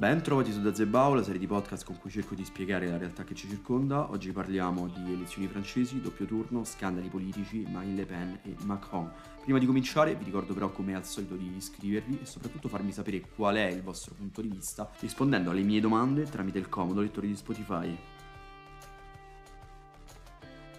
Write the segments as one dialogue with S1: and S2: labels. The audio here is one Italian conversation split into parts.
S1: Ben trovati su Dazebao, la serie di podcast con cui cerco di spiegare la realtà che ci circonda. Oggi parliamo di elezioni francesi, doppio turno, scandali politici, Marine Le Pen e Macron. Prima di cominciare vi ricordo però come al solito di iscrivervi e soprattutto farmi sapere qual è il vostro punto di vista rispondendo alle mie domande tramite il comodo lettore di Spotify.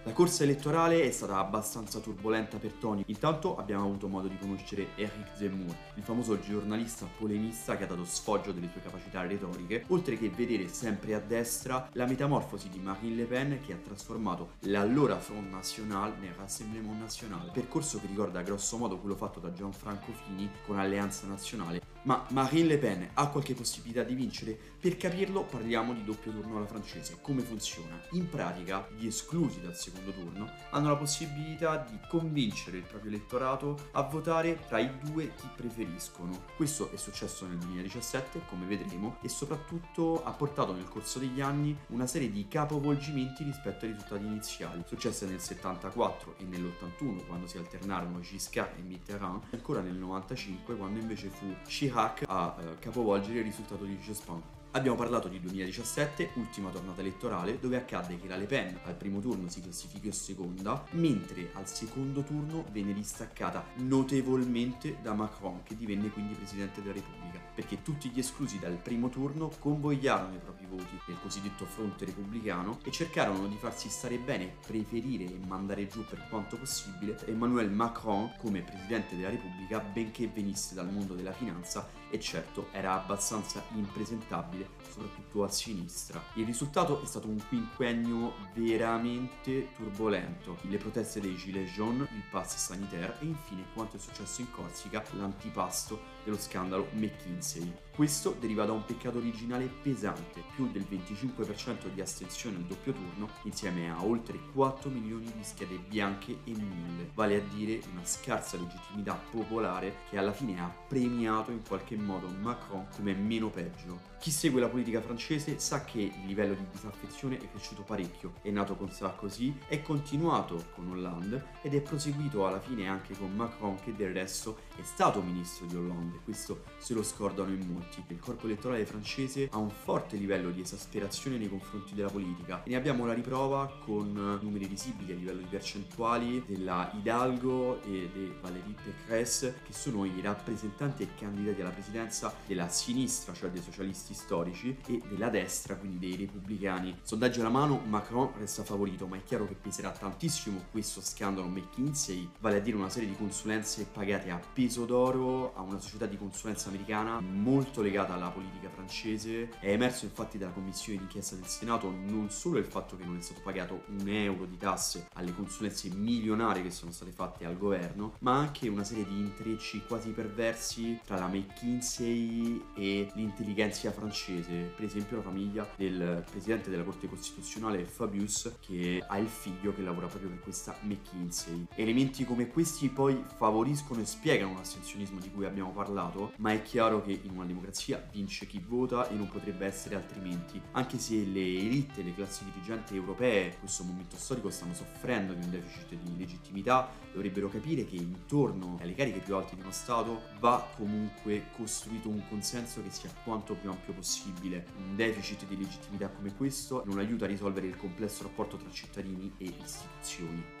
S1: La corsa elettorale è stata abbastanza turbolenta per Tony. Intanto abbiamo avuto modo di conoscere Eric Zemmour, il famoso giornalista polemista che ha dato sfoggio delle sue capacità retoriche, oltre che vedere sempre a destra la metamorfosi di Marine Le Pen che ha trasformato l'allora Front National nel Rassemblement National, percorso che ricorda grosso modo quello fatto da Gianfranco Fini con Alleanza Nazionale. Ma Marine Le Pen ha qualche possibilità di vincere? Per capirlo parliamo di doppio turno alla francese. Come funziona? In pratica gli esclusi dal secondo secondo turno hanno la possibilità di convincere il proprio elettorato a votare tra i due chi preferiscono. Questo è successo nel 2017, come vedremo, e soprattutto ha portato nel corso degli anni una serie di capovolgimenti rispetto ai risultati iniziali. Successe nel 74 e nell'81 quando si alternarono Giscard e Mitterrand, ancora nel 95 quando invece fu Chirac a eh, capovolgere il risultato di Jospin. Abbiamo parlato di 2017, ultima tornata elettorale, dove accadde che la Le Pen al primo turno si classificò seconda, mentre al secondo turno venne distaccata notevolmente da Macron, che divenne quindi Presidente della Repubblica, perché tutti gli esclusi dal primo turno convogliarono i propri voti nel cosiddetto fronte repubblicano e cercarono di farsi stare bene, preferire e mandare giù per quanto possibile Emmanuel Macron come Presidente della Repubblica, benché venisse dal mondo della finanza e certo era abbastanza impresentabile, soprattutto a sinistra. Il risultato è stato un quinquennio veramente turbolento, le proteste dei Gilets jaunes, il pass sanitaire e infine quanto è successo in Corsica, l'antipasto dello scandalo McKinsey. Questo deriva da un peccato originale pesante, più del 25% di astensione al doppio turno, insieme a oltre 4 milioni di schede bianche e nulle, vale a dire una scarsa legittimità popolare che alla fine ha premiato in qualche modo Macron come meno peggio. Chi segue la politica francese sa che il livello di disaffezione è cresciuto parecchio, è nato con Sarkozy, è continuato con Hollande ed è proseguito alla fine anche con Macron che del resto è stato ministro di Hollande, questo se lo scordano in molti. Il corpo elettorale francese ha un forte livello di esasperazione nei confronti della politica e ne abbiamo la riprova con numeri visibili a livello di percentuali della Hidalgo e di Valérie Pécresse che sono i rappresentanti e candidati alla presidenza della sinistra, cioè dei socialisti storici e della destra, quindi dei repubblicani. Sondaggio alla mano, Macron resta favorito, ma è chiaro che peserà tantissimo questo scandalo McKinsey, vale a dire una serie di consulenze pagate a peso d'oro a una società di consulenza americana molto legata alla politica francese. È emerso infatti dalla commissione d'inchiesta del Senato non solo il fatto che non è stato pagato un euro di tasse alle consulenze milionarie che sono state fatte al governo, ma anche una serie di intrecci quasi perversi tra la McKinsey e l'intelligenza francese per esempio la famiglia del presidente della Corte Costituzionale Fabius che ha il figlio che lavora proprio per questa McKinsey. Elementi come questi poi favoriscono e spiegano l'astensionismo di cui abbiamo parlato, ma è chiaro che in una democrazia vince chi vota e non potrebbe essere altrimenti, anche se le elite le classi dirigenti europee in questo momento storico stanno soffrendo di un deficit di legittimità, dovrebbero capire che intorno alle cariche più alte di uno Stato va comunque costruito un consenso che sia quanto più ampio possibile. Un deficit di legittimità come questo non aiuta a risolvere il complesso rapporto tra cittadini e istituzioni.